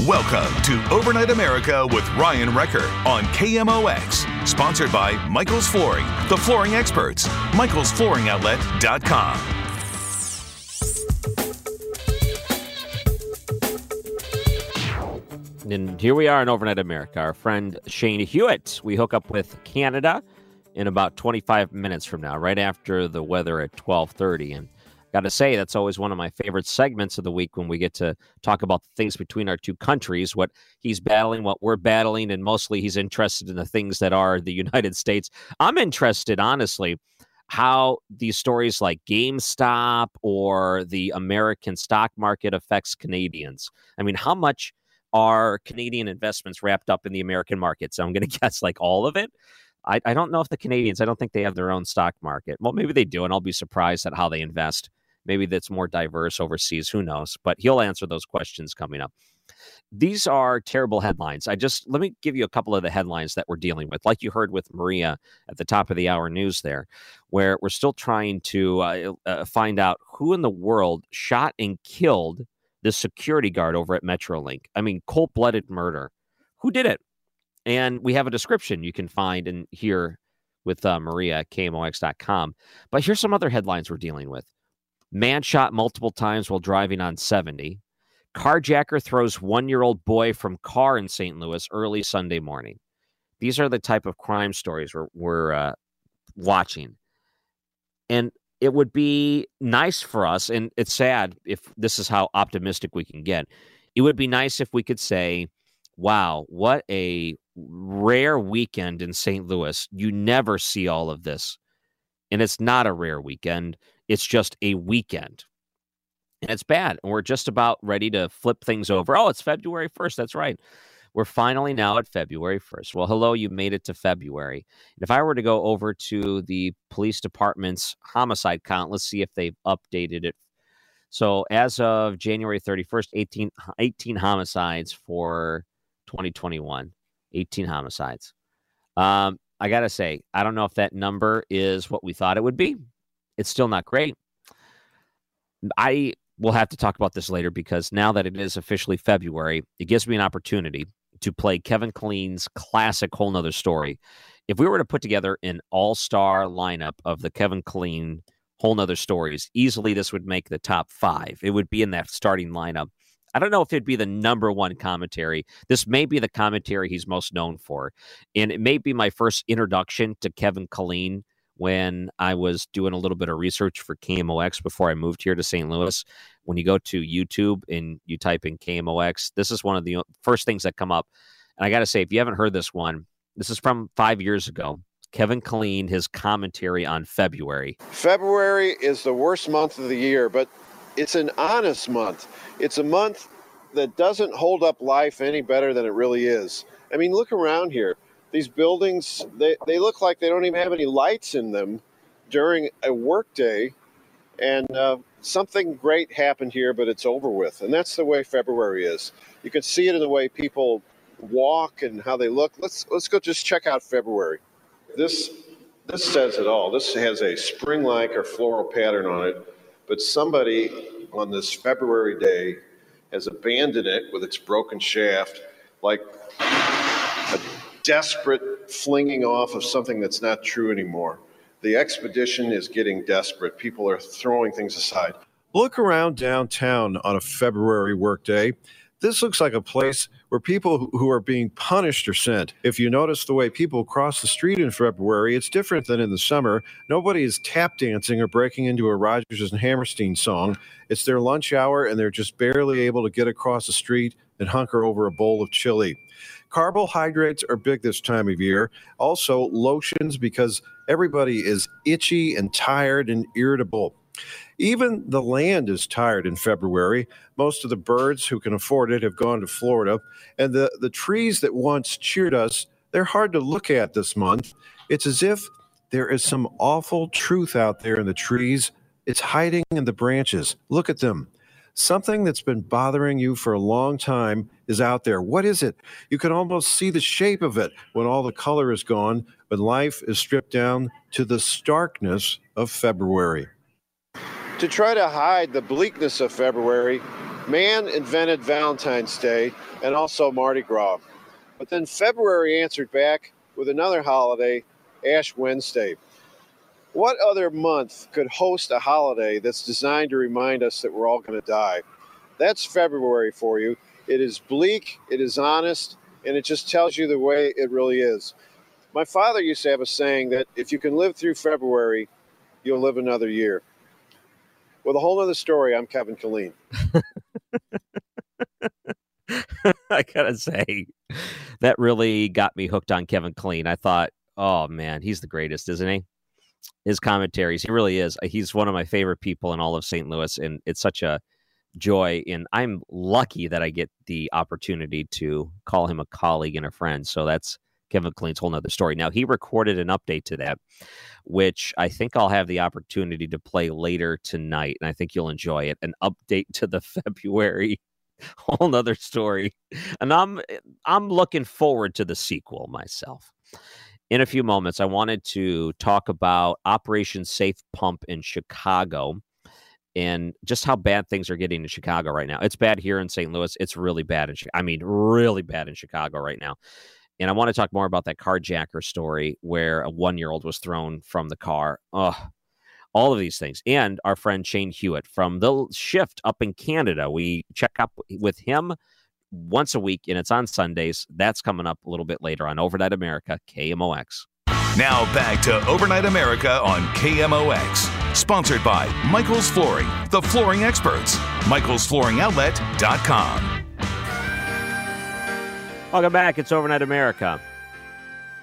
Welcome to Overnight America with Ryan Wrecker on KMOX. Sponsored by Michael's Flooring, the flooring experts. Michael'sFlooringOutlet.com. And here we are in Overnight America. Our friend Shane Hewitt. We hook up with Canada in about 25 minutes from now, right after the weather at 12:30. And got to say, that's always one of my favorite segments of the week when we get to talk about the things between our two countries, what he's battling, what we're battling, and mostly he's interested in the things that are the United States. I'm interested, honestly, how these stories like GameStop or the American stock market affects Canadians. I mean, how much are Canadian investments wrapped up in the American market? So I'm going to guess like all of it. I, I don't know if the Canadians, I don't think they have their own stock market. Well, maybe they do, and I'll be surprised at how they invest. Maybe that's more diverse overseas. Who knows? But he'll answer those questions coming up. These are terrible headlines. I just let me give you a couple of the headlines that we're dealing with, like you heard with Maria at the top of the hour news there, where we're still trying to uh, uh, find out who in the world shot and killed the security guard over at Metrolink. I mean, cold blooded murder. Who did it? And we have a description you can find in here with uh, Maria at KMOX.com. But here's some other headlines we're dealing with Man shot multiple times while driving on 70. Carjacker throws one year old boy from car in St. Louis early Sunday morning. These are the type of crime stories we're, we're uh, watching. And it would be nice for us, and it's sad if this is how optimistic we can get. It would be nice if we could say, wow, what a rare weekend in St. Louis. You never see all of this. And it's not a rare weekend, it's just a weekend. And it's bad. And we're just about ready to flip things over. Oh, it's February 1st. That's right. We're finally now at February 1st. Well, hello, you made it to February. And if I were to go over to the police department's homicide count, let's see if they've updated it. So, as of January 31st, 18, 18 homicides for 2021. 18 homicides. Um, I got to say, I don't know if that number is what we thought it would be. It's still not great. I will have to talk about this later because now that it is officially February, it gives me an opportunity to play Kevin Killeen's classic Whole Nother Story. If we were to put together an all star lineup of the Kevin Killeen Whole Nother Stories, easily this would make the top five. It would be in that starting lineup. I don't know if it'd be the number one commentary. This may be the commentary he's most known for. And it may be my first introduction to Kevin Killeen when I was doing a little bit of research for KMOX before I moved here to St. Louis. When you go to YouTube and you type in KMOX, this is one of the first things that come up. And I got to say, if you haven't heard this one, this is from five years ago. Kevin Killeen, his commentary on February. February is the worst month of the year, but it's an honest month. It's a month that doesn't hold up life any better than it really is. I mean, look around here. These buildings, they, they look like they don't even have any lights in them during a workday. And uh, something great happened here, but it's over with. And that's the way February is. You can see it in the way people walk and how they look. Let's let's go just check out February. This this says it all. This has a spring-like or floral pattern on it but somebody on this February day has abandoned it with its broken shaft like desperate flinging off of something that's not true anymore. The expedition is getting desperate. People are throwing things aside. Look around downtown on a February workday. This looks like a place where people who are being punished are sent. If you notice the way people cross the street in February, it's different than in the summer. Nobody is tap dancing or breaking into a Rodgers and Hammerstein song. It's their lunch hour and they're just barely able to get across the street and hunker over a bowl of chili. Carbohydrates are big this time of year. Also, lotions because everybody is itchy and tired and irritable. Even the land is tired in February. Most of the birds who can afford it have gone to Florida. And the, the trees that once cheered us, they're hard to look at this month. It's as if there is some awful truth out there in the trees. It's hiding in the branches. Look at them. Something that's been bothering you for a long time is out there. What is it? You can almost see the shape of it when all the color is gone, when life is stripped down to the starkness of February. To try to hide the bleakness of February, man invented Valentine's Day and also Mardi Gras. But then February answered back with another holiday, Ash Wednesday. What other month could host a holiday that's designed to remind us that we're all going to die? That's February for you. It is bleak, it is honest, and it just tells you the way it really is. My father used to have a saying that if you can live through February, you'll live another year. With a whole other story, I'm Kevin Killeen. I gotta say, that really got me hooked on Kevin Killeen. I thought, oh man, he's the greatest, isn't he? his commentaries. He really is. He's one of my favorite people in all of St. Louis, and it's such a joy. And I'm lucky that I get the opportunity to call him a colleague and a friend. So that's Kevin Killeen's whole nother story. Now he recorded an update to that, which I think I'll have the opportunity to play later tonight, and I think you'll enjoy it. An update to the February whole nother story. And I'm I'm looking forward to the sequel myself in a few moments, I wanted to talk about Operation Safe Pump in Chicago and just how bad things are getting in Chicago right now. It's bad here in St. Louis. It's really bad in I mean, really bad in Chicago right now. And I want to talk more about that carjacker story where a one year old was thrown from the car. Ugh. All of these things. And our friend Shane Hewitt from the shift up in Canada. We check up with him once a week, and it's on Sundays. That's coming up a little bit later on Overnight America, KMOX. Now back to Overnight America on KMOX. Sponsored by Michael's Flooring, the flooring experts. Michael'sFlooringOutlet.com. Welcome back. It's Overnight America.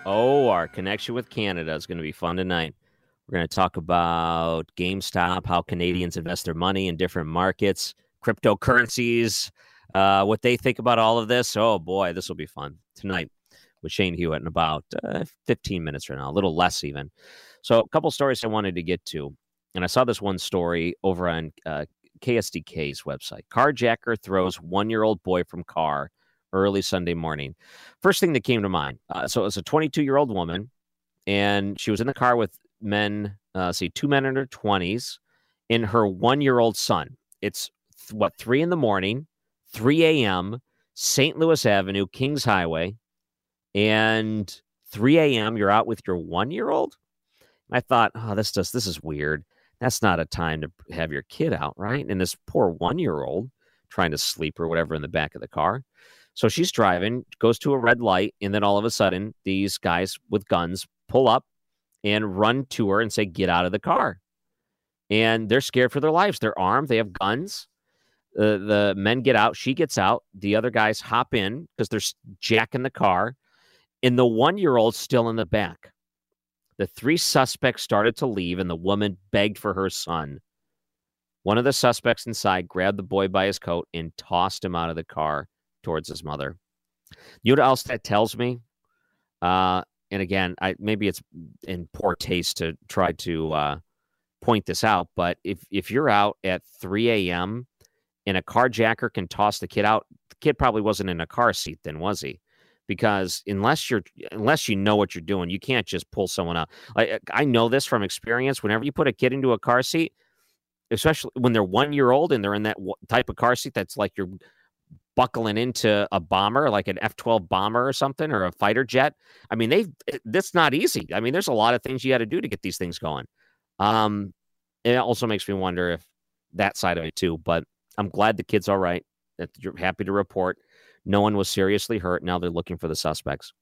Oh, our connection with Canada is going to be fun tonight. We're going to talk about GameStop, how Canadians invest their money in different markets, cryptocurrencies, uh, what they think about all of this. Oh boy, this will be fun tonight with Shane Hewitt in about uh, 15 minutes right now, a little less even. So, a couple stories I wanted to get to, and I saw this one story over on uh, KSDK's website. Carjacker throws one-year-old boy from car early Sunday morning. First thing that came to mind. Uh, so it was a 22-year-old woman, and she was in the car with men. Uh, see, two men in their 20s, and her one-year-old son. It's what three in the morning 3 a.m., St. Louis Avenue, Kings Highway, and 3 a.m. You're out with your one year old. I thought, oh, this just this is weird. That's not a time to have your kid out, right? And this poor one year old trying to sleep or whatever in the back of the car. So she's driving, goes to a red light, and then all of a sudden, these guys with guns pull up and run to her and say, Get out of the car. And they're scared for their lives. They're armed, they have guns. The the men get out. She gets out. The other guys hop in because they're jacking the car. And the one year old still in the back. The three suspects started to leave, and the woman begged for her son. One of the suspects inside grabbed the boy by his coat and tossed him out of the car towards his mother. You know what else that tells me? Uh, and again, I maybe it's in poor taste to try to uh, point this out, but if if you're out at 3 a.m and a carjacker can toss the kid out, the kid probably wasn't in a car seat then, was he? Because unless you're unless you know what you're doing, you can't just pull someone out. Like I know this from experience. Whenever you put a kid into a car seat, especially when they're one year old and they're in that type of car seat that's like you're buckling into a bomber, like an F 12 bomber or something, or a fighter jet. I mean, they that's not easy. I mean, there's a lot of things you got to do to get these things going. Um, it also makes me wonder if that side of it too. But I'm glad the kid's all right. that you're happy to report no one was seriously hurt. Now they're looking for the suspects.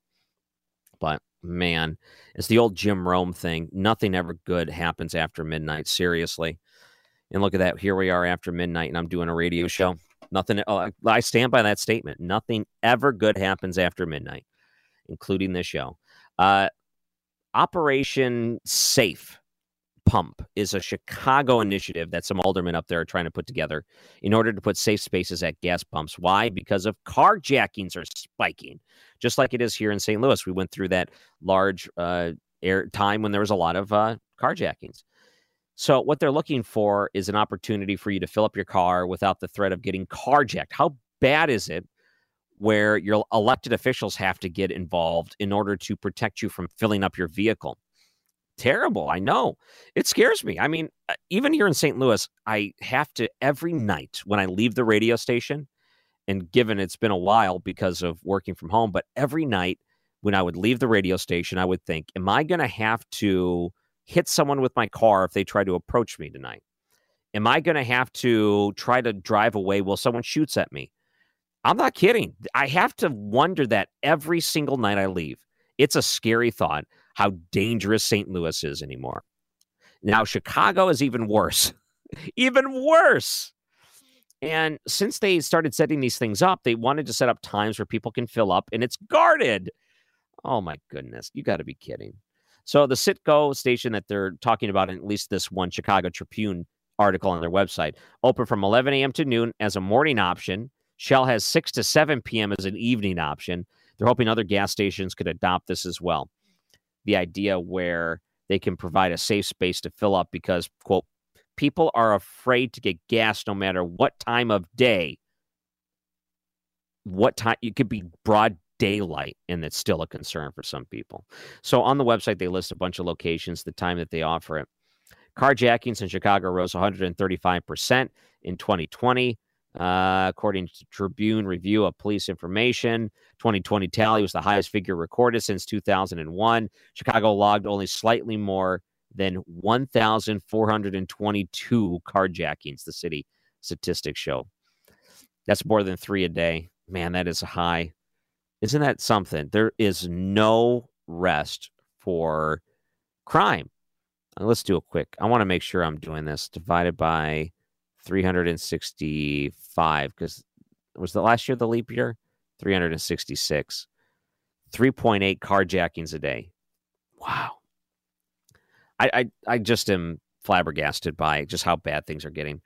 But man, it's the old Jim Rome thing. Nothing ever good happens after midnight. Seriously. And look at that. Here we are after midnight, and I'm doing a radio show. Nothing. Oh, I stand by that statement. Nothing ever good happens after midnight, including this show. Uh, Operation Safe Pump is a Chicago initiative that some aldermen up there are trying to put together in order to put safe spaces at gas pumps. Why? Because of carjackings are spiking, just like it is here in St. Louis. We went through that large uh, air time when there was a lot of uh, carjackings. So, what they're looking for is an opportunity for you to fill up your car without the threat of getting carjacked. How bad is it where your elected officials have to get involved in order to protect you from filling up your vehicle? Terrible. I know. It scares me. I mean, uh, even here in St. Louis, I have to every night when I leave the radio station, and given it's been a while because of working from home, but every night when I would leave the radio station, I would think, am I going to have to hit someone with my car if they try to approach me tonight? Am I going to have to try to drive away while someone shoots at me? I'm not kidding. I have to wonder that every single night I leave. It's a scary thought how dangerous St. Louis is anymore. Now, Chicago is even worse. even worse. And since they started setting these things up, they wanted to set up times where people can fill up and it's guarded. Oh my goodness. You got to be kidding. So the Citgo station that they're talking about, in at least this one Chicago Tribune article on their website, open from 11 a.m. to noon as a morning option. Shell has 6 to 7 p.m. as an evening option. They're hoping other gas stations could adopt this as well. The idea where they can provide a safe space to fill up because, quote, people are afraid to get gas no matter what time of day. What time? It could be broad daylight and it's still a concern for some people. So on the website, they list a bunch of locations, the time that they offer it. Carjackings in Chicago rose 135% in 2020. Uh, according to Tribune Review of Police Information, 2020 tally was the highest figure recorded since 2001. Chicago logged only slightly more than 1,422 carjackings, the city statistics show. That's more than three a day. Man, that is a high. Isn't that something? There is no rest for crime. Let's do a quick. I want to make sure I'm doing this divided by 365 because was the last year the leap year? 366 3.8 carjackings a day. Wow. I, I i just am flabbergasted by just how bad things are getting.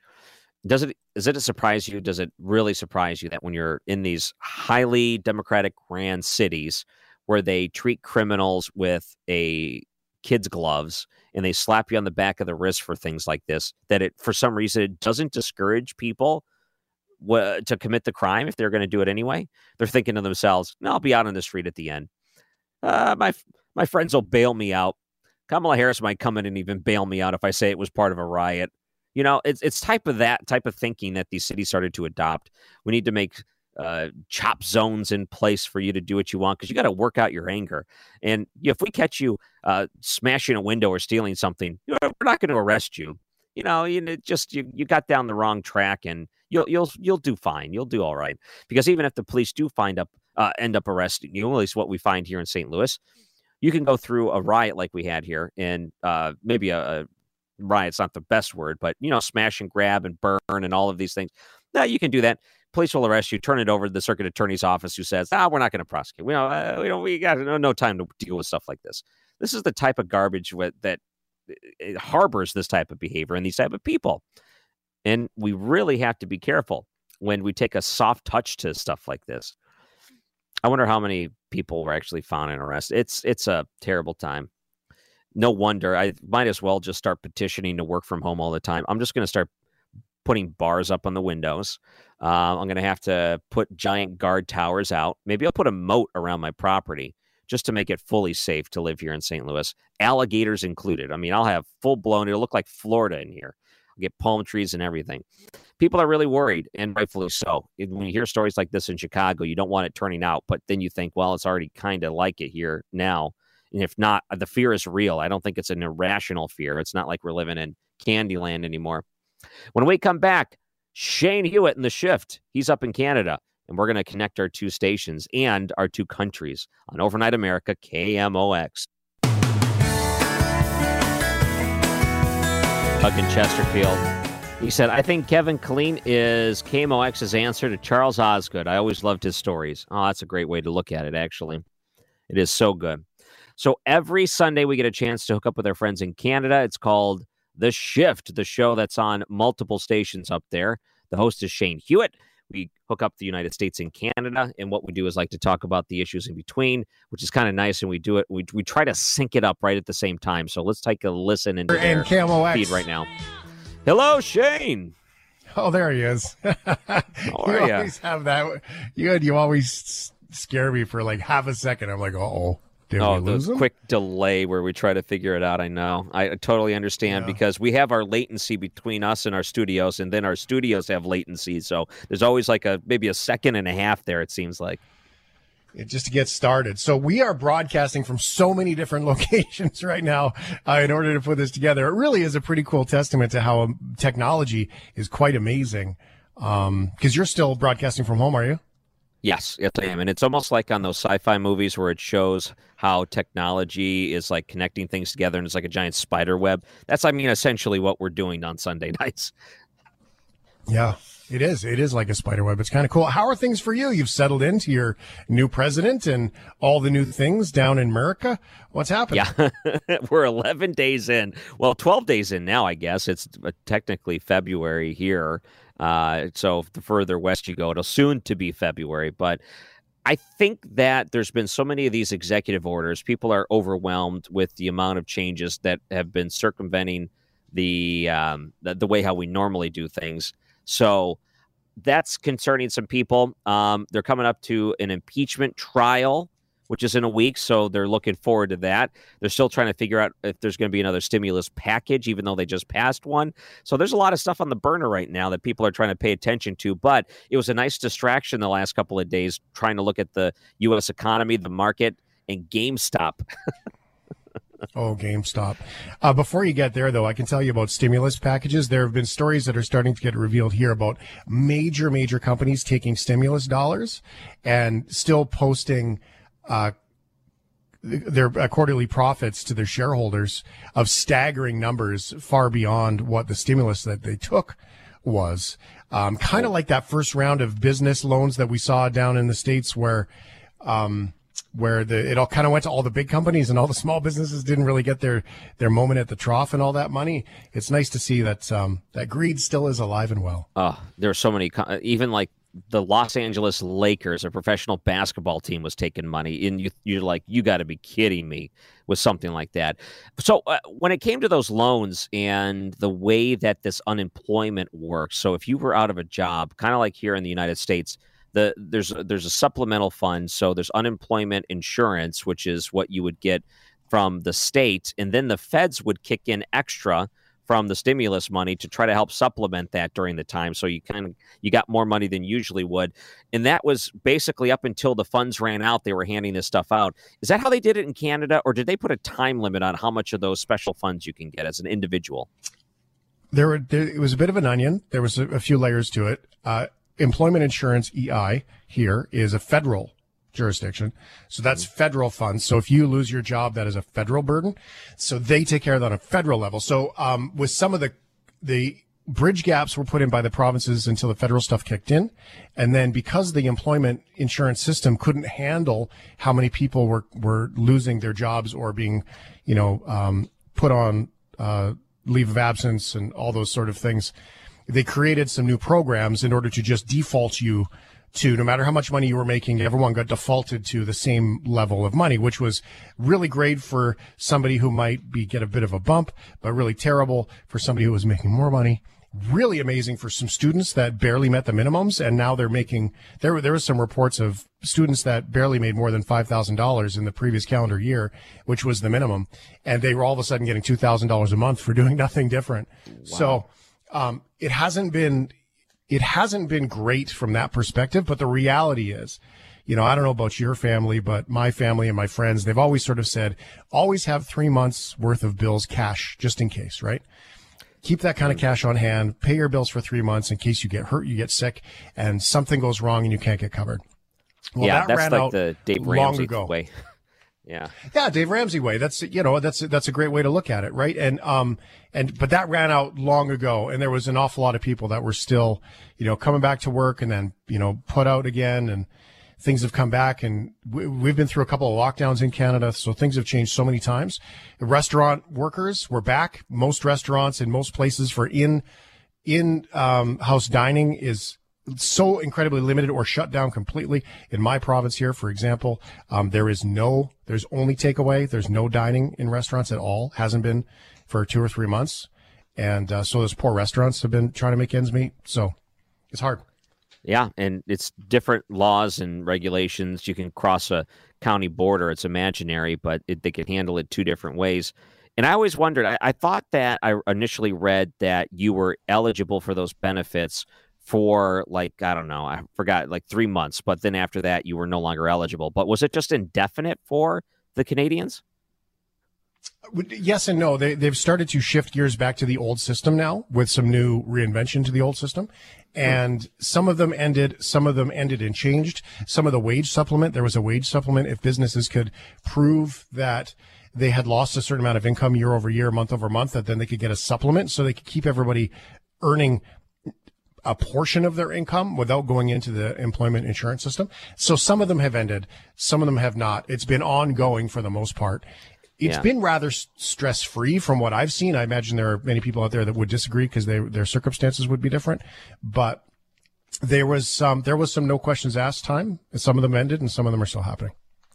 Does it is it it surprise you? Does it really surprise you that when you're in these highly democratic grand cities where they treat criminals with a kids gloves and they slap you on the back of the wrist for things like this that it for some reason it doesn't discourage people to commit the crime if they're going to do it anyway. They're thinking to themselves no i'll be out on the street at the end. Uh, my my friends will bail me out. Kamala harris might come in and even bail me out if i say it was part of a riot. You know it's it's type of that type of thinking that these cities started to adopt. We need to make uh, chop zones in place for you to do what you want because you got to work out your anger. And if we catch you uh, smashing a window or stealing something, we're not going to arrest you. You know, you just you you got down the wrong track, and you'll you'll you'll do fine. You'll do all right because even if the police do find up uh, end up arresting you, at least what we find here in St. Louis, you can go through a riot like we had here, and uh, maybe a, a riot's not the best word, but you know, smash and grab and burn and all of these things. Now you can do that police will arrest you, turn it over to the circuit attorney's office, who says, "Ah, we're not going to prosecute. We know, uh, we don't, we got no, no time to deal with stuff like this." This is the type of garbage with, that harbors this type of behavior and these type of people, and we really have to be careful when we take a soft touch to stuff like this. I wonder how many people were actually found and arrested. It's it's a terrible time. No wonder. I might as well just start petitioning to work from home all the time. I'm just going to start putting bars up on the windows. Uh, I'm going to have to put giant guard towers out. Maybe I'll put a moat around my property just to make it fully safe to live here in St. Louis. Alligators included. I mean, I'll have full blown, it'll look like Florida in here. I'll get palm trees and everything. People are really worried, and rightfully so. When you hear stories like this in Chicago, you don't want it turning out, but then you think, well, it's already kind of like it here now. And if not, the fear is real. I don't think it's an irrational fear. It's not like we're living in Candyland anymore. When we come back, Shane Hewitt in the shift. He's up in Canada, and we're going to connect our two stations and our two countries on Overnight America KMOX. Doug in Chesterfield. He said, I think Kevin Killeen is KMOX's answer to Charles Osgood. I always loved his stories. Oh, that's a great way to look at it, actually. It is so good. So every Sunday, we get a chance to hook up with our friends in Canada. It's called The Shift, the show that's on multiple stations up there. The host is Shane Hewitt. We hook up the United States and Canada, and what we do is like to talk about the issues in between, which is kind of nice. And we do it, we, we try to sync it up right at the same time. So let's take a listen into and KMOX. feed right now. Hello, Shane. Oh, there he is. are you ya? always have that. You you always scare me for like half a second. I'm like, uh oh, did Oh, the quick delay where we try to figure it out. I know. I totally understand Yeah. because we have our latency between us and our studios, and then our studios have latency. So there's always like a maybe a second and a half there. It seems like. It- just to get started. So we are broadcasting from so many different locations right now uh, in order to put this together. It really is a pretty cool testament to how um, technology is quite amazing. Because you're still broadcasting from home, are you? Yes, yes, I am, and it's almost like on those sci-fi movies where it shows how technology is like connecting things together, and it's like a giant spider web. That's, I mean, essentially what we're doing on Sunday nights. Yeah, it is. It is like a spider web. It's kind of cool. How are things for you? You've settled into your new president and all the new things down in America. What's happening? Yeah, we're 11 days in. Well, 12 days in now, I guess. It's uh, technically February here. Uh, so the further west you go, it'll soon to be February. But I think that there's been so many of these executive orders. People are overwhelmed with the amount of changes that have been circumventing the um, the, the way how we normally do things. So that's concerning some people. Um, they're coming up to an impeachment trial, which is in a week, so they're looking forward to that. They're still trying to figure out if there's going to be another stimulus package, even though they just passed one. So there's a lot of stuff on the burner right now that people are trying to pay attention to. But it was a nice distraction the last couple of days trying to look at the U.S. economy, the market, and GameStop. Oh, GameStop. Uh, before you get there, though, I can tell you about stimulus packages. There have been stories that are starting to get revealed here about major, major companies taking stimulus dollars and still posting uh, their quarterly profits to their shareholders of staggering numbers far beyond what the stimulus that they took was. Um, kind of like that first round of business loans that we saw down in the States where um, where the it all kind of went to all the big companies and all the small businesses didn't really get their their moment at the trough and all that money. It's nice to see that um, that greed still is alive and well. Oh, there are so many, even like the Los Angeles Lakers, a professional basketball team, was taking money, and you, you're like, you got to be kidding me with something like that. So uh, when it came to those loans and the way that this unemployment works, so if you were out of a job, kind of like here in the United States. The, there's there's a supplemental fund, so there's unemployment insurance, which is what you would get from the state, and then the feds would kick in extra from the stimulus money to try to help supplement that during the time. So you kind of you got more money than usually would, and that was basically up until the funds ran out. They were handing this stuff out. Is that how they did it in Canada, or did they put a time limit on how much of those special funds you can get as an individual? There were there, it was a bit of an onion. There was a, a few layers to it. Uh, employment insurance EI here is a federal jurisdiction. So that's federal funds. So if you lose your job, that is a federal burden. So they take care of that on a federal level. So um, with some of the the bridge gaps were put in by the provinces until the federal stuff kicked in, and then because the employment insurance system couldn't handle how many people were were losing their jobs or being, you know, um, put on uh, leave of absence and all those sort of things, they created some new programs in order to just default you to no matter how much money you were making, everyone got defaulted to the same level of money, which was really great for somebody who might be get a bit of a bump, but really terrible for somebody who was making more money. Really amazing for some students that barely met the minimums, and now they're making. There, were there was some reports of students that barely made more than five thousand dollars in the previous calendar year, which was the minimum, and they were all of a sudden getting two thousand dollars a month for doing nothing different. So um, it hasn't been it hasn't been great from that perspective, but the reality is, you know, I don't know about your family, but my family and my friends, they've always sort of said, always have three months worth of bills cash just in case, right? keep that kind of mm-hmm. cash on hand, pay your bills for three months in case you get hurt, you get sick, and something goes wrong and you can't get covered. Well, yeah, that that's like the Dave Ramsey ago. way. Yeah. Yeah, Dave Ramsey way. That's you know that's that's a great way to look at it, right? And um and but that ran out long ago, and there was an awful lot of people that were still you know coming back to work and then you know put out again, and things have come back, and we, we've been through a couple of lockdowns in Canada, so things have changed so many times. Restaurant workers were back. Most restaurants in most places for in in um, house dining is so incredibly limited or shut down completely. In my province here, for example, um, there is no, there's only takeaway. There's no dining in restaurants at all. Hasn't been for two or three months. And uh, so those poor restaurants have been trying to make ends meet. So it's hard. Yeah, and it's different laws and regulations. You can cross a county border; it's imaginary, but it, they can handle it two different ways. And I always wondered. I, I, thought that I initially read that you were eligible for those benefits for like I don't know, I forgot like three months, but then after that you were no longer eligible. But was it just indefinite for the Canadians? Uh, yes and no. They they've started to shift gears back to the old system now with some new reinvention to the old system. Hmm. And some of them ended, some of them ended and changed. Some of the wage supplement, there was a wage supplement if businesses could prove that they had lost a certain amount of income year over year, month over month, that then they could get a supplement so they could keep everybody earning a portion of their income without going into the employment insurance system. So some of them have ended, some of them have not. It's been ongoing for the most part. It's yeah. been rather stress free from what I've seen. I imagine there are many people out there that would disagree because their circumstances would be different, but there was some, there was some no questions asked time. Some of them ended and some of them are still happening.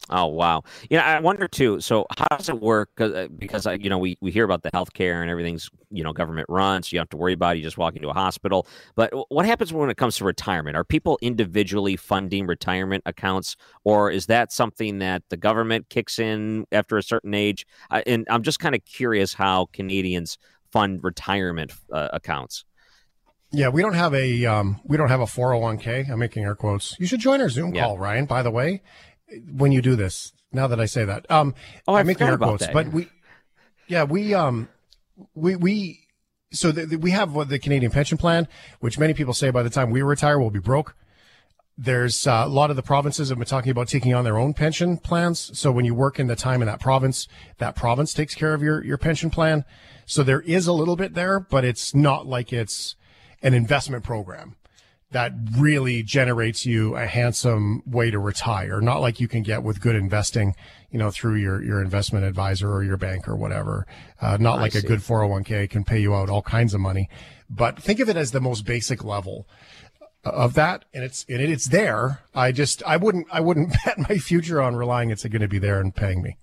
Oh wow! You know, I wonder too. So how does it work? Because because you know we, we hear about the healthcare and everything's you know government run, so you have to worry about it. You just walk into a hospital. But what happens when it comes to retirement? Are people individually funding retirement accounts, or is that something that the government kicks in after a certain age? Uh, and I'm just kind of curious how Canadians fund retirement uh, accounts. Yeah, we don't have a um, we don't have a 401k. I'm making air quotes. You should join our Zoom yeah. call, Ryan. By the way, when you do this. Now that I say that, um, oh, I making air quotes, that, but we, yeah, we, um, we, we, so the, the, we have what the Canadian pension plan, which many people say by the time we retire, we'll be broke. There's uh, a lot of the provinces have been talking about taking on their own pension plans. So when you work in the time in that province, that province takes care of your, your pension plan. So there is a little bit there, but it's not like it's an investment program that really generates you a handsome way to retire. Not like you can get with good investing, you know, through your, your investment advisor or your bank or whatever. Uh, not I like see. a good 401k can pay you out all kinds of money, but think of it as the most basic level of that. And it's, and it's there. I just, I wouldn't, I wouldn't bet my future on relying it's going to be there and paying me.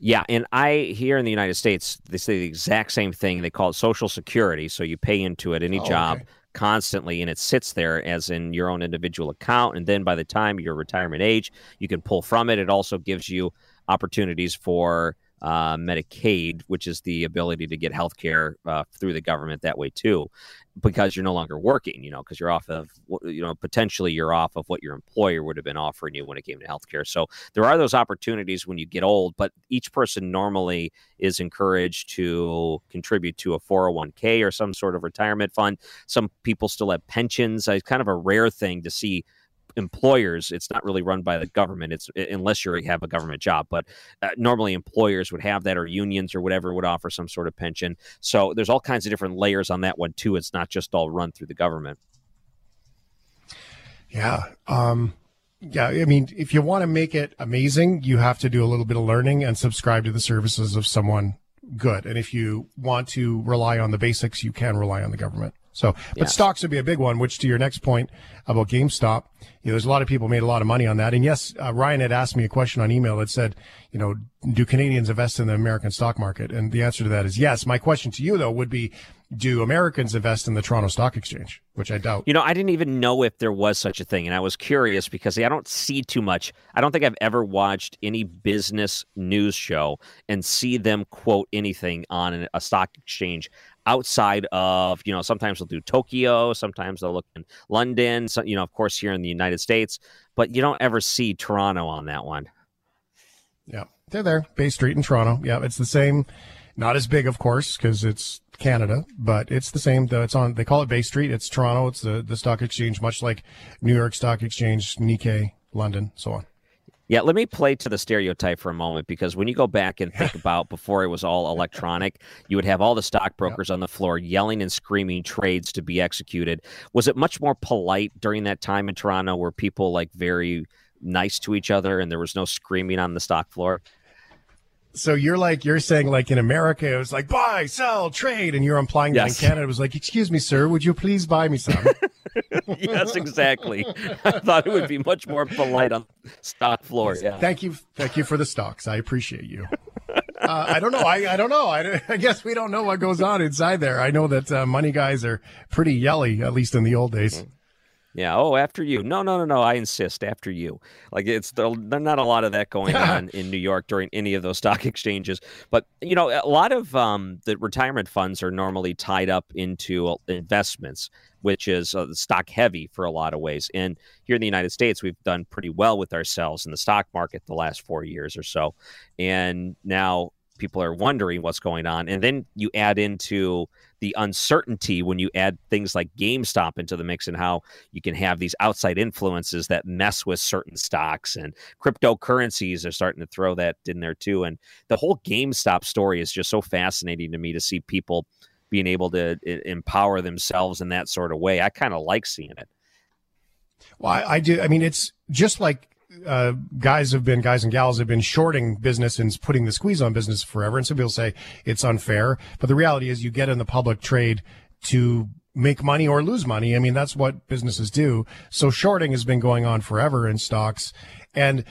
Yeah, and I here in the United States, they say the exact same thing. They call it Social Security, so you pay into it any oh, job. Okay constantly and it sits there as in your own individual account and then by the time your retirement age you can pull from it. It also gives you opportunities for uh, Medicaid, which is the ability to get health care uh, through the government that way too, because you're no longer working, you know, because you're off of, you know, potentially you're off of what your employer would have been offering you when it came to healthcare. So there are those opportunities when you get old, but each person normally is encouraged to contribute to a 401k or some sort of retirement fund. Some people still have pensions. It's kind of a rare thing to see employers it's not really run by the government it's unless you have a government job but uh, normally employers would have that or unions or whatever would offer some sort of pension so there's all kinds of different layers on that one too it's not just all run through the government yeah um yeah, I mean, if you want to make it amazing, you have to do a little bit of learning and subscribe to the services of someone good. And if you want to rely on the basics, you can rely on the government. So, but yeah. stocks would be a big one, which to your next point about GameStop, you know, there's a lot of people made a lot of money on that. And yes, uh, Ryan had asked me a question on email that said, you know, do Canadians invest in the American stock market? And the answer to that is yes. My question to you though would be, do Americans invest in the Toronto Stock Exchange? Which I doubt. You know, I didn't even know if there was such a thing. And I was curious because I don't see too much. I don't think I've ever watched any business news show and see them quote anything on a stock exchange outside of you know sometimes they'll do Tokyo, sometimes they'll look in London, so, you know of course here in the United States, but you don't ever see Toronto on that one. Yeah, they're there, Bay Street in Toronto. Yeah, it's the same. Not as big, of course, because it's Canada, but it's the same. Though it's on. They call it Bay Street. It's Toronto. It's the the stock exchange, much like New York Stock Exchange, Nikkei, London, so on. Yeah, let me play to the stereotype for a moment because when you go back and think about before it was all electronic, you would have all the stockbrokers yep. on the floor yelling and screaming trades to be executed. Was it much more polite during that time in Toronto where people like very nice to each other and there was no screaming on the stock floor? So you're like you're saying like in America it was like buy, sell, trade, and you're implying yes. that in Canada it was like, excuse me, sir, would you please buy me some? yes, exactly. I thought it would be much more polite on stock floor. Yeah. Thank you, thank you for the stocks. I appreciate you. Uh, I don't know. I, I don't know. I, I, guess we don't know what goes on inside there. I know that uh, money guys are pretty yelly, at least in the old days. Yeah. Oh, after you. No, no, no, no. I insist. After you. Like it's there's not a lot of that going on in New York during any of those stock exchanges. But you know, a lot of um, the retirement funds are normally tied up into uh, investments, which is uh, stock heavy for a lot of ways. And here in the United States, we've done pretty well with ourselves in the stock market the last four years or so. And now people are wondering what's going on. And then you add into the uncertainty when you add things like GameStop into the mix and how you can have these outside influences that mess with certain stocks and cryptocurrencies are starting to throw that in there too. And the whole GameStop story is just so fascinating to me to see people being able to empower themselves in that sort of way. I kind of like seeing it. Well, I, I do. I mean, it's just like uh, guys have been guys and gals have been shorting business and putting the squeeze on business forever. And some people say it's unfair, but the reality is you get in the public trade to make money or lose money. I mean, that's what businesses do. So shorting has been going on forever in stocks. And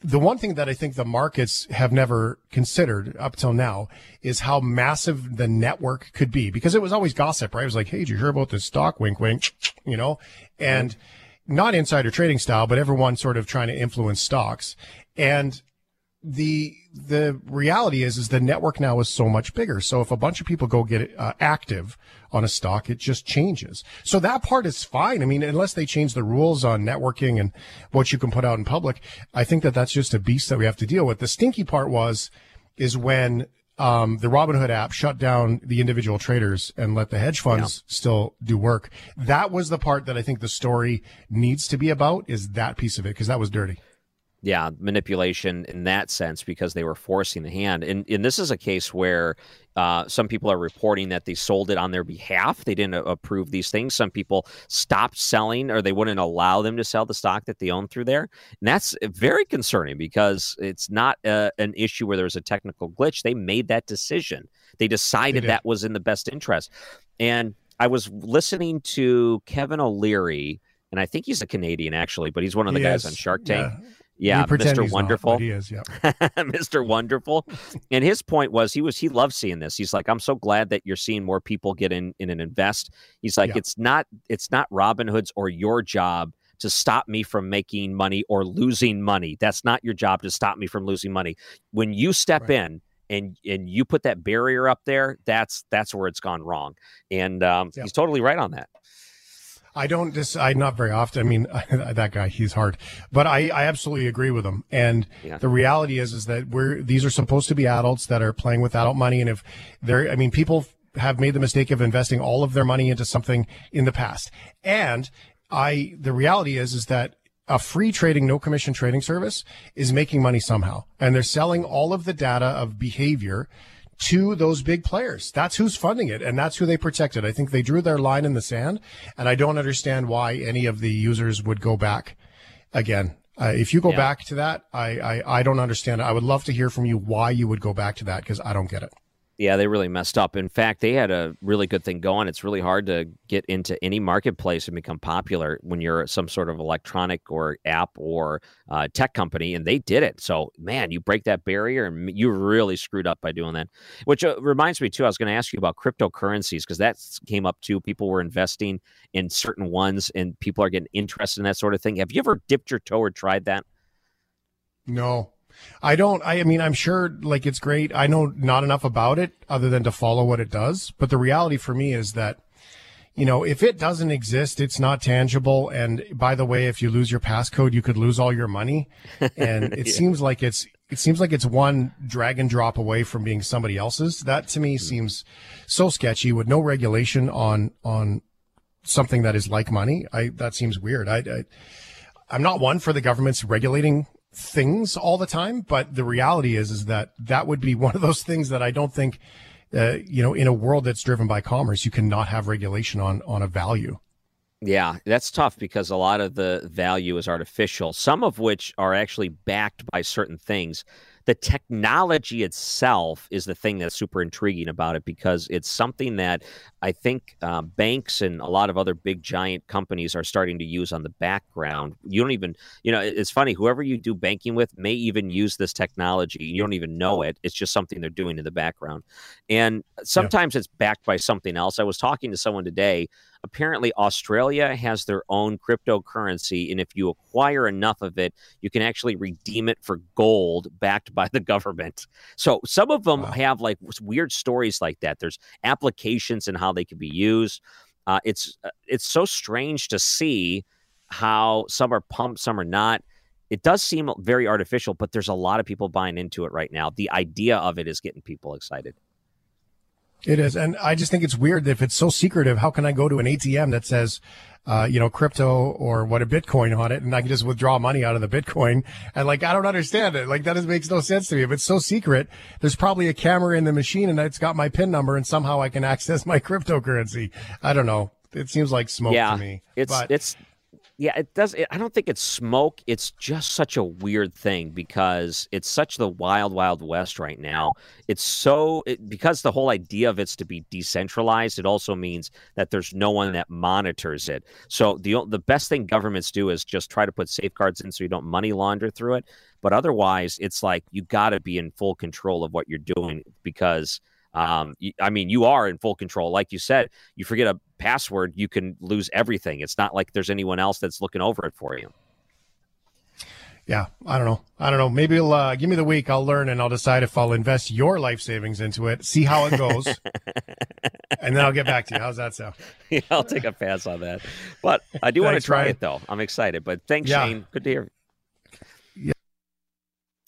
the one thing that I think the markets have never considered up till now is how massive the network could be because it was always gossip, right? It was like, Hey, did you hear about this stock? Wink, wink, you know, and, mm-hmm not insider trading style, but everyone sort of trying to influence stocks. And the the reality is is the network now is so much bigger. So if a bunch of people go get uh, active on a stock, it just changes. So that part is fine. I mean, unless they change the rules on networking and what you can put out in public, I think that that's just a beast that we have to deal with. The stinky part was is when um, the Robinhood app shut down the individual traders and let the hedge funds yeah. still do work. That was the part that I think the story needs to be about is that piece of it because that was dirty yeah, manipulation in that sense because they were forcing the hand. And, and this is a case where uh, some people are reporting that they sold it on their behalf. They didn't approve these things. Some people stopped selling or they wouldn't allow them to sell the stock that they own through there. And that's very concerning because it's not a, uh, an issue where there's a technical glitch. They made that decision, they decided they that was in the best interest. And I was listening to Kevin O'Leary. And I think he's a Canadian actually, but he's one of the he guys is. on Shark Tank. Yeah. Yeah, Mr. Wonderful. Not, he is, yeah. Mr. Wonderful. And his point was he was he loved seeing this. He's like, I'm so glad that you're seeing more people get in in an invest. He's like, yeah. it's not it's not Robinhood's or your job to stop me from making money or losing money. That's not your job to stop me from losing money. When you step right. in and and you put that barrier up there, that's that's where it's gone wrong. And um, he's totally right on that. I don't decide not very often. I mean, that guy, he's hard, but I, I absolutely agree with him. And yeah. the reality is, is that we're, these are supposed to be adults that are playing with adult money. And if they're, I mean, people have made the mistake of investing all of their money into something in the past. And I, the reality is, is that a free trading, no commission trading service is making money somehow. And they're selling all of the data of behavior to those big players. That's who's funding it, and that's who they protected. I think they drew their line in the sand, and I don't understand why any of the users would go back again. Uh, if you go yeah. back to that, I, I, I don't understand. I would love to hear from you why you would go back to that because I don't get it. Yeah, they really messed up. In fact, they had a really good thing going. It's really hard to get into any marketplace and become popular when you're some sort of electronic or app or uh, tech company, and they did it. So, man, you break that barrier, and you really screwed up by doing that. Which uh, reminds me too, I was going to ask you about cryptocurrencies because that came up too. People were investing in certain ones, and people are getting interested in that sort of thing. Have you ever dipped your toe or tried that? No, I don't, I, I mean, I'm sure like it's great. I know not enough about it other than to follow what it does. But the reality for me is that, you know, if it doesn't exist, it's not tangible. And by the way, if you lose your passcode, you could lose all your money. And it yeah. seems like it's it seems like it's one drag and drop away from being somebody else's. That to me hmm. seems so sketchy with no regulation on on something that is like money. I that seems weird. I, I I'm not one for the government's regulating things all the time, but the reality is is that that would be one of those things that I don't think uh, you know in a world that's driven by commerce you cannot have regulation on on a value. Yeah, that's tough because a lot of the value is artificial, some of which are actually backed by certain things. The technology itself is the thing that's super intriguing about it because it's something that I think uh, banks and a lot of other big giant companies are starting to use on the background. You don't even, you know, it's funny, whoever you do banking with may even use this technology. You don't even know it. It's just something they're doing in the background. And sometimes yeah. it's backed by something else. I was talking to someone today apparently Australia has their own cryptocurrency, and if you acquire enough of it, you can actually redeem it for gold backed by the government. So some of them wow. have like weird stories like that. There's applications and how they can be used. Uh, it's uh, it's so strange to see how some are pumped, some are not. It does seem very artificial, but there's a lot of people buying into it right now. The idea of it is getting people excited. It is. And I just think it's weird that if it's so secretive. How can I go to an ATM that says, uh, you know, crypto or what a Bitcoin on it and I can just withdraw money out of the Bitcoin? And like, I don't understand it. Like, that just makes no sense to me. If it's so secret, there's probably a camera in the machine and it's got my PIN number and somehow I can access my cryptocurrency. I don't know. It seems like smoke yeah, to me. It's, but, it's, yeah, it does. It, I don't think it's smoke. It's just such a weird thing because it's such the wild, wild west right now. It's so it, because the whole idea of it's to be decentralized. It also means that there's no one that monitors it. So the the best thing governments do is just try to put safeguards in so you don't money launder through it. But otherwise, it's like you got to be in full control of what you're doing because um, I mean, you are in full control. Like you said, you forget a password, you can lose everything. It's not like there's anyone else that's looking over it for you. Yeah, I don't know. I don't know. Maybe uh, give me the week. I'll learn and I'll decide if I'll invest your life savings into it, see how it goes, and then I'll get back to you. How's that sound? Yeah, I'll take a pass on that. But I do want to try Ryan. it though. I'm excited. But thanks, yeah. Shane. Good to hear. Yeah.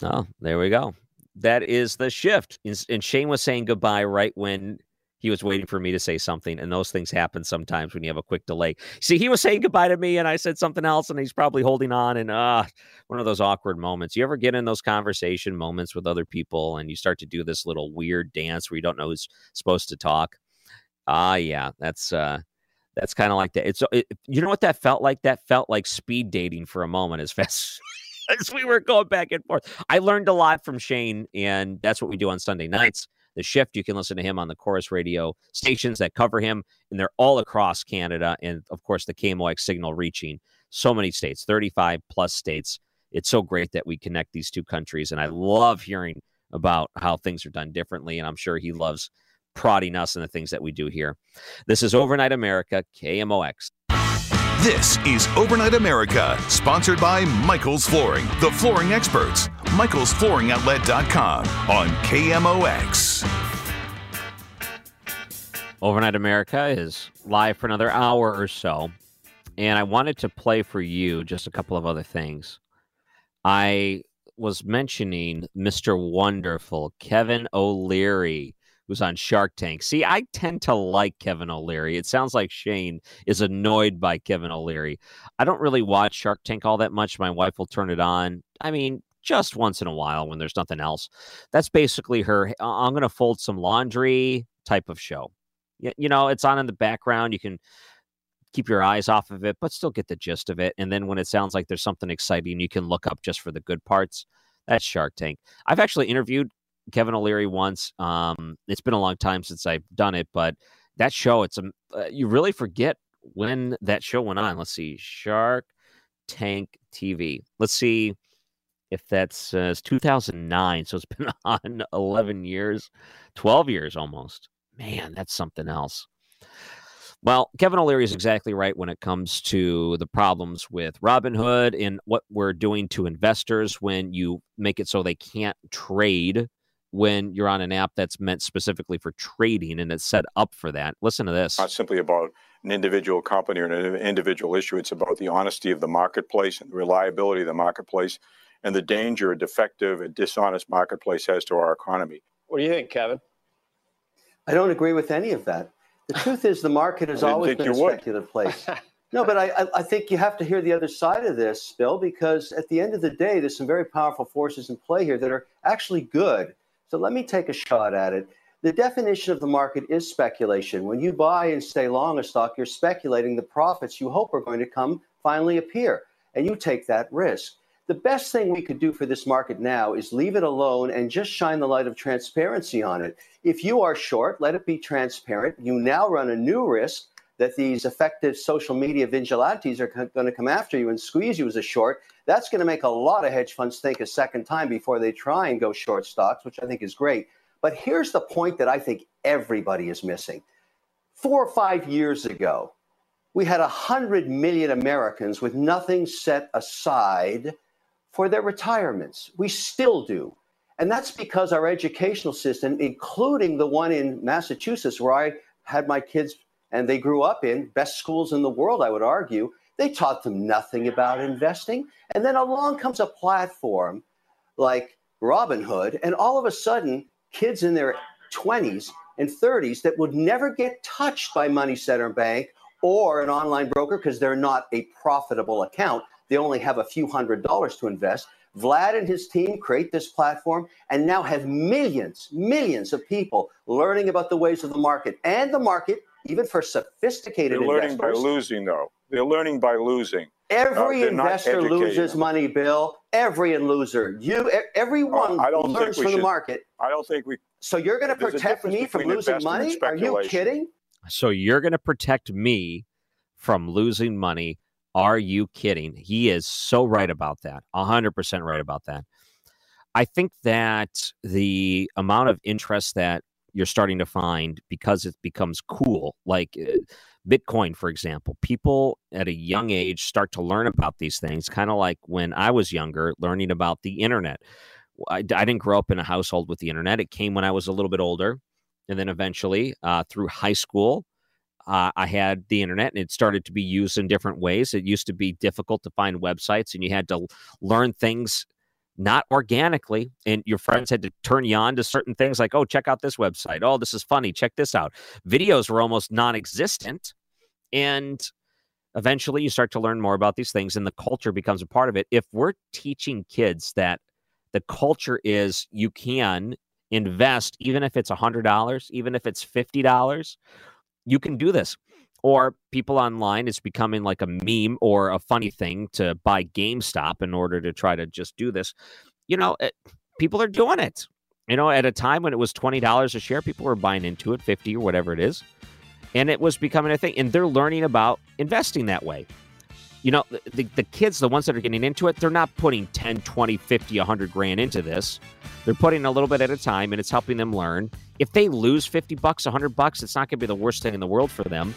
Oh, there we go that is the shift. And Shane was saying goodbye right when he was waiting for me to say something. And those things happen sometimes when you have a quick delay. See, he was saying goodbye to me and I said something else and he's probably holding on. And uh, one of those awkward moments. You ever get in those conversation moments with other people and you start to do this little weird dance where you don't know who's supposed to talk? Ah, uh, yeah, that's uh, that's kind of like that. It's it, you know what that felt like? That felt like speed dating for a moment as fast as we were going back and forth. I learned a lot from Shane, and that's what we do on Sunday nights. The shift, you can listen to him on the Corus radio stations that cover him, and they're all across Canada. And of course, the KMOX signal reaching so many states, 35 plus states. It's so great that we connect these two countries. And I love hearing about how things are done differently. And I'm sure he loves prodding us and the things that we do here. This is Overnight America, KMOX. This is Overnight America, sponsored by Michael's Flooring, the flooring experts. Michael'sFlooringOutlet.com on KMOX. Overnight America is live for another hour or so. And I wanted to play for you just a couple of other things. I was mentioning Mr. Wonderful, Kevin O'Leary who's on Shark Tank. See, I tend to like Kevin O'Leary. It sounds like Shane is annoyed by Kevin O'Leary. I don't really watch Shark Tank all that much. My wife will turn it on. I mean, just once in a while when there's nothing else. That's basically her. I'm going to fold some laundry type of show. You know, it's on in the background. You can keep your eyes off of it, but still get the gist of it. And then when it sounds like there's something exciting, you can look up just for the good parts. That's Shark Tank. I've actually interviewed Kevin O'Leary once. Um, it's been a long time since I've done it, but that show, it's a uh, you really forget when that show went on. Let's see, Shark Tank TV. Let's see if that's uh, 2009. So it's been on 11 years, 12 years almost. Man, that's something else. Well, Kevin O'Leary is exactly right when it comes to the problems with Robinhood and what we're doing to investors when you make it so they can't trade when you're on an app that's meant specifically for trading and it's set up for that. Listen to this. It's not simply about an individual company or an individual issue. It's about the honesty of the marketplace and the reliability of the marketplace and the danger a defective and dishonest marketplace has to our economy. What do you think, Kevin? I don't agree with any of that. The truth is, the market has always been a speculative place. No, but I, I think you have to hear the other side of this, Bill, because at the end of the day, there's some very powerful forces in play here that are actually good. So let me take a shot at it. The definition of the market is speculation. When you buy and stay long a stock, you're speculating the profits you hope are going to come finally appear, and you take that risk. The best thing we could do for this market now is leave it alone and just shine the light of transparency on it. If you are short, let it be transparent. You now run a new risk that these effective social media vigilantes are going to come after you and squeeze you as a short, that's going to make a lot of hedge funds think a second time before they try and go short stocks, which I think is great. But here's the point that I think everybody is missing. Four or five years ago, we had 100 million Americans with nothing set aside for their retirements. We still do. And that's because our educational system, including the one in Massachusetts, where I had my kids and they grew up in, best schools in the world, I would argue, they taught them nothing about investing. And then along comes a platform like Robinhood, and all of a sudden, kids in their 20s and 30s that would never get touched by Money Center Bank or an online broker because they're not a profitable account. They only have a few hundred dollars to invest. Vlad and his team create this platform and now have millions, millions of people learning about the ways of the market. And the market even for sophisticated investors. They're learning investors. by losing, though. They're learning by losing. Every Uh, investor loses money, Bill. Every loser. You, e- everyone Uh, I don't learns think we from the market. I don't think we. So you're going to protect me from losing money? Are you kidding? So you're going to protect me from losing money. Are you kidding? He is so right about that. 100% right about that. I think that the amount of interest that you're starting to find because it becomes cool, like uh, Bitcoin, for example, people at a young age start to learn about these things, kind of like when I was younger, learning about the internet. I, I didn't grow up in a household with the internet. It came when I was a little bit older. And then eventually, uh, through high school, uh, I had the internet and it started to be used in different ways. It used to be difficult to find websites and you had to learn things not organically. And your friends had to turn you on to certain things like, oh, check out this website. Oh, this is funny. Check this out. Videos were almost non existent. And eventually you start to learn more about these things and the culture becomes a part of it. If we're teaching kids that the culture is you can invest, even if it's $100, even if it's $50, you can do this. Or people online, it's becoming like a meme or a funny thing to buy GameStop in order to try to just do this. You know, it, people are doing it. You know, at a time when it was $20 a share, people were buying into it, 50 or whatever it is. And it was becoming a thing. And they're learning about investing that way. You know, the, the kids, the ones that are getting into it, they're not putting 10, 20, 50, 100 grand into this. They're putting a little bit at a time and it's helping them learn. If they lose 50 bucks, 100 bucks, it's not going to be the worst thing in the world for them.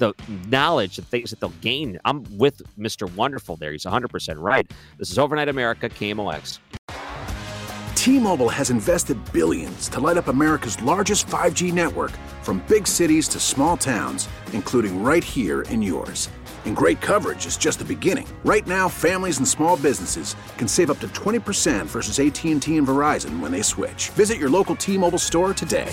The knowledge, the things that they'll gain. I'm with Mr. Wonderful there. He's 100% right. This is Overnight America, KMOX. T-Mobile has invested billions to light up America's largest 5G network from big cities to small towns, including right here in yours. And great coverage is just the beginning. Right now, families and small businesses can save up to 20% versus AT&T and Verizon when they switch. Visit your local T-Mobile store today.